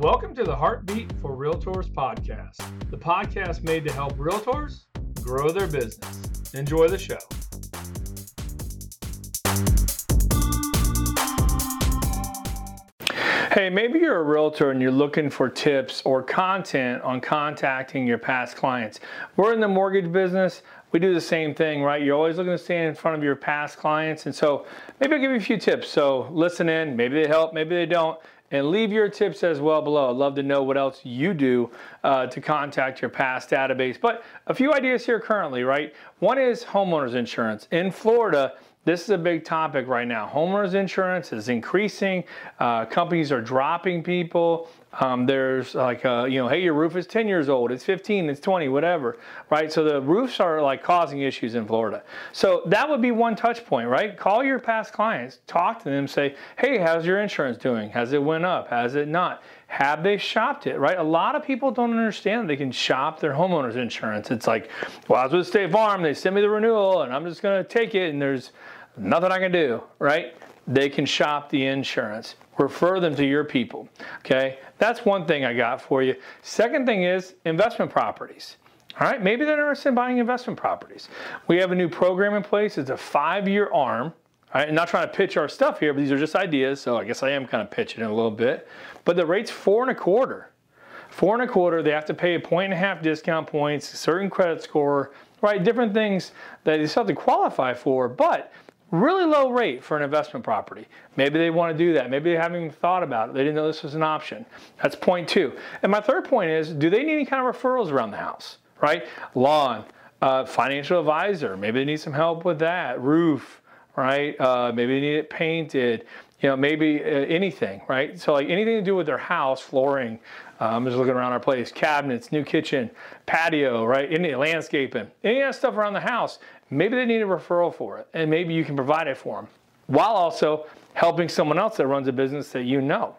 Welcome to the Heartbeat for Realtors podcast, the podcast made to help realtors grow their business. Enjoy the show. Hey, maybe you're a realtor and you're looking for tips or content on contacting your past clients. We're in the mortgage business. We do the same thing, right? You're always looking to stand in front of your past clients. And so maybe I'll give you a few tips. So listen in. Maybe they help, maybe they don't. And leave your tips as well below. I'd love to know what else you do uh, to contact your past database. But a few ideas here currently, right? One is homeowners insurance. In Florida, this is a big topic right now. Homeowners insurance is increasing. Uh, companies are dropping people. Um, there's like, a, uh, you know, hey, your roof is 10 years old, it's 15, it's 20, whatever, right? So the roofs are like causing issues in Florida. So that would be one touch point, right? Call your past clients, talk to them, say, hey, how's your insurance doing? Has it went up? Has it not? Have they shopped it, right? A lot of people don't understand they can shop their homeowner's insurance. It's like, well, I was with State Farm, they sent me the renewal, and I'm just to take it, and there's nothing I can do, right? They can shop the insurance. Refer them to your people. Okay, that's one thing I got for you. Second thing is investment properties. All right, maybe they're interested in buying investment properties. We have a new program in place. It's a five-year ARM. All right, I'm not trying to pitch our stuff here, but these are just ideas. So I guess I am kind of pitching it a little bit. But the rate's four and a quarter. Four and a quarter. They have to pay a point and a half discount points, certain credit score, right? Different things that they still have to qualify for. But really low rate for an investment property. Maybe they want to do that. Maybe they haven't even thought about it. They didn't know this was an option. That's point two. And my third point is, do they need any kind of referrals around the house, right? Lawn, uh, financial advisor, maybe they need some help with that. Roof, right? Uh, maybe they need it painted. You know, maybe uh, anything, right? So like anything to do with their house, flooring. I'm just looking around our place, cabinets, new kitchen, patio, right? Any landscaping, any of that stuff around the house. Maybe they need a referral for it, and maybe you can provide it for them while also helping someone else that runs a business that you know.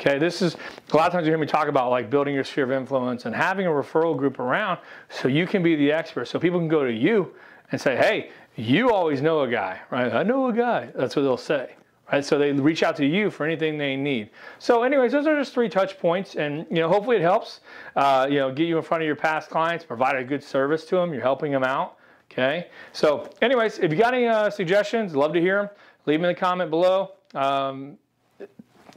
Okay, this is a lot of times you hear me talk about like building your sphere of influence and having a referral group around so you can be the expert. So people can go to you and say, hey, you always know a guy, right? I know a guy. That's what they'll say. Right, so they reach out to you for anything they need. So, anyways, those are just three touch points, and you know, hopefully it helps. Uh, you know, get you in front of your past clients, provide a good service to them. You're helping them out. Okay. So, anyways, if you got any uh, suggestions, love to hear them. Leave them in the comment below. Um,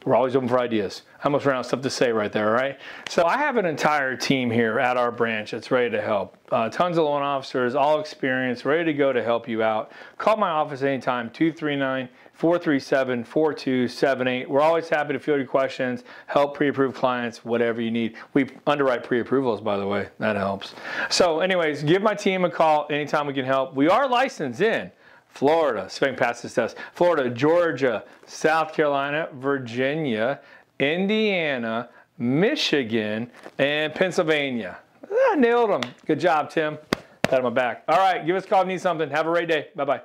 we're always open for ideas. I almost ran out of stuff to say right there, all right? So I have an entire team here at our branch that's ready to help. Uh, tons of loan officers, all experienced, ready to go to help you out. Call my office anytime, 239 437 4278. We're always happy to field your questions, help pre approved clients, whatever you need. We underwrite pre approvals, by the way, that helps. So, anyways, give my team a call anytime we can help. We are licensed in Florida, Sven passed this test, Florida, Georgia, South Carolina, Virginia, Indiana, Michigan, and Pennsylvania. I nailed them. Good job, Tim. Pat on my back. All right, give us a call if you need something. Have a great day. Bye bye.